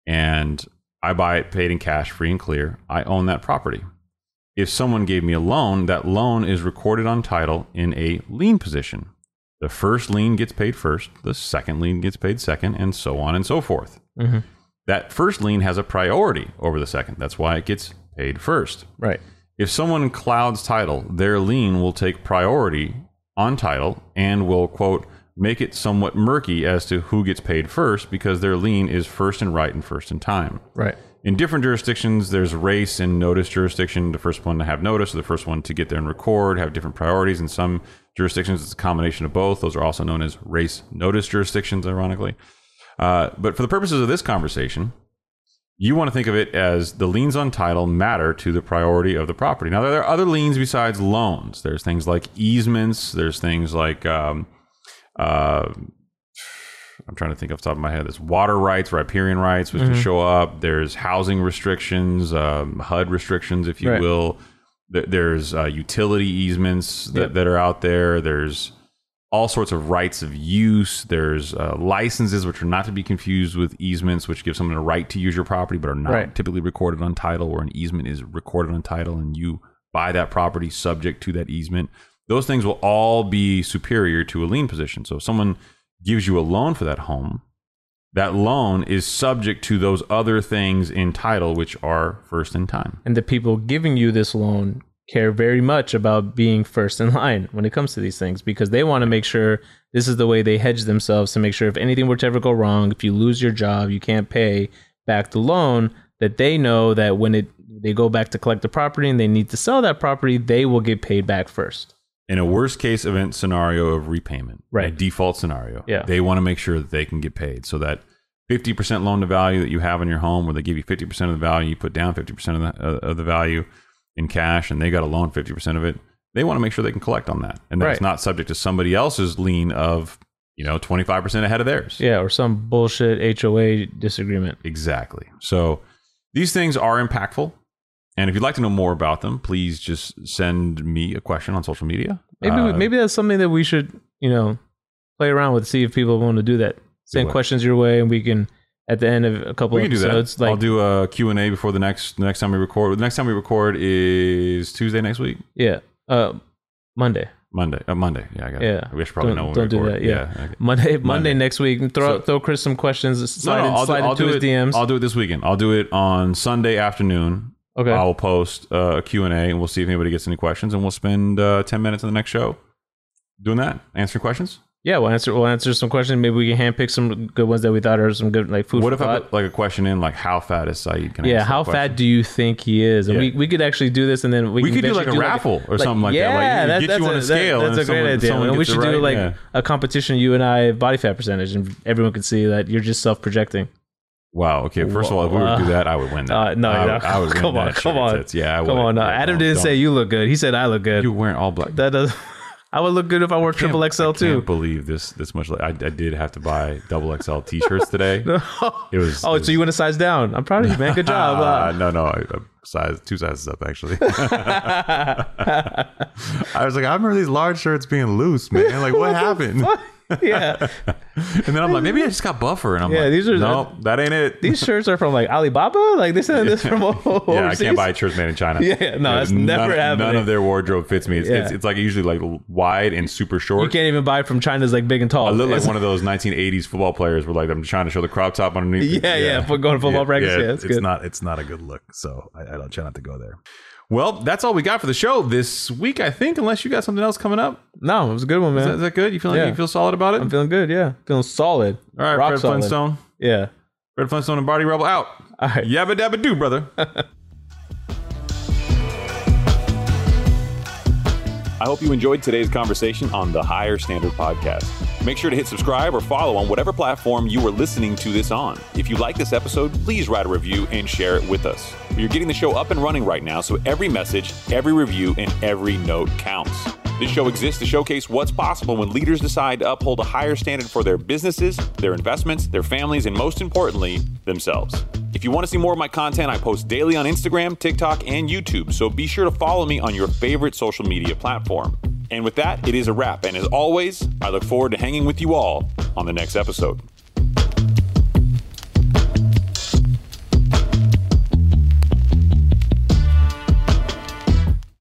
and I buy it paid in cash, free and clear, I own that property. If someone gave me a loan, that loan is recorded on title in a lien position. The first lien gets paid first, the second lien gets paid second, and so on and so forth Mhm. that first lien has a priority over the second. That's why it gets paid first. Right. If someone clouds title, their lien will take priority on title and will, quote, make it somewhat murky as to who gets paid first because their lien is first in right and first in time. Right. In different jurisdictions, there's race and notice jurisdiction. The first one to have notice, or the first one to get there and record, have different priorities. In some jurisdictions, it's a combination of both. Those are also known as race notice jurisdictions, ironically. Uh, but for the purposes of this conversation, you want to think of it as the liens on title matter to the priority of the property. Now, there are other liens besides loans. There's things like easements. There's things like um, uh, I'm trying to think off the top of my head. There's water rights, riparian rights, which can show up. There's housing restrictions, um, HUD restrictions, if you Right. will. There's uh, utility easements that, Yep. that are out there. There's all sorts of rights of use. There's uh, licenses, which are not to be confused with easements, which give someone a right to use your property, but are not Right. typically recorded on title, where an easement is recorded on title and you buy that property subject to that easement. Those things will all be superior to a lien position. So if someone gives you a loan for that home, that loan is subject to those other things in title, which are first in time. And the people giving you this loan care very much about being first in [LAUGHS] line when it comes to these things because they want to make sure this is the way they hedge themselves to make sure if anything were to ever go wrong, if you lose your job, you can't pay back the loan, that they know that when it they go back to collect the property and they need to sell that property, they will get paid back first. In a worst case event scenario of repayment, Right. a default scenario, Yeah. they want to make sure that they can get paid. So that 50% loan to value that you have in your home, where they give you 50% of the value, you put down 50% of the, uh, of the value in cash, and they got a loan 50% of it, they want to make sure they can collect on that. And that it's Right. not subject to somebody else's lien of, you know, 25% ahead of theirs. Yeah, or some bullshit HOA disagreement. Exactly. So these things are impactful. And if you'd like to know more about them, please just send me a question on social media. Maybe Uh, maybe that's something that we should, you know, play around with, see if people want to do that. Send questions your way, and we can at the end of a couple we can do episodes, that. like I'll do a Q&A before the next the next time we record. The next time we record is Tuesday next week? yeah, uh, Monday. Monday. Uh, Monday. Yeah, I got Yeah. it. We should probably Don't- know when don't we do that, yeah. okay. Monday, Monday, Monday. next week. Throw So- throw Chris some questions. Slide, no, in, I'll, do, I'll do it. DMs. I'll do it this weekend. I'll do it on Sunday afternoon. Okay. I'll post uh, a Q&A and we'll see if anybody gets any questions and we'll spend uh, 10 minutes in the next show doing that, answering questions. yeah, we'll answer. We'll answer some questions. Maybe we can handpick some good ones that we thought are some good like food. what if I put like a question in like how fat is Saeed? Can I yeah, how fat do you think he is? And Yeah. we, we could actually do this, and then we, We could do like a raffle or something like that. yeah, Like, that, get that's you on a scale That, and that's a great someone- idea. someone And we should do right, like yeah. a competition, you and I, body fat percentage, and everyone can see that you're just self projecting. Wow. Okay. First of all, if we were to do that, I would win that. Uh, no, I, no, I would [LAUGHS] win come on, come on, tits. Yeah, I come would. on. No, Adam didn't don't- say you look good. He said I look good. you wearing all black. that does. I would look good if I wore triple can't- XL I too. can't believe this this much. I, I did have to buy double XL T-shirts today. [LAUGHS] It was. oh, it was- so you went a size down. I'm proud of you, man. Good job. Uh, [LAUGHS] Uh, no, no, I, I size two sizes up actually. I was like, I remember these large shirts being loose, man. Like, what happened? [LAUGHS] yeah, And then I'm like, maybe I just got buffer. And I'm Yeah, like, these are- no, that ain't it. these shirts are from like Alibaba. Like they sent this [LAUGHS] from overseas. yeah, I can't buy shirts made in China. Yeah, no, that's never happening. None of their wardrobe fits me. It's, Yeah. it's, it's like usually like wide and super short. You can't even buy it from China's like big and tall. I look like one of those 1980s football players where like I'm trying to show the crop top underneath. Yeah, yeah, for going to football practice. Yeah, it's good. not it's not a good look. So I, I don't try not to go there. Well, that's all we got for the show this week, I think. Unless you got something else coming up, No, it was a good one, man. is that, is that good? You feel Yeah. you feel solid about it? I'm feeling good. Yeah, feeling solid. all right, Rock Fred solid. Flintstone, Yeah. Fred Flintstone, and Barney Rubble out. All right. Yabba dabba do, brother. [LAUGHS] I hope you enjoyed today's conversation on the Higher Standard Podcast. Make sure to hit subscribe or follow on whatever platform you are listening to this on. If you like this episode, please write a review and share it with us. You're getting the show up and running right now, so every message, every review, and every note counts. This show exists to showcase what's possible when leaders decide to uphold a higher standard for their businesses, their investments, their families, and most importantly, themselves. If you want to see more of my content, I post daily on Instagram, TikTok, and YouTube, so be sure to follow me on your favorite social media platform. And with that, it is a wrap. And as always, I look forward to hanging with you all on the next episode.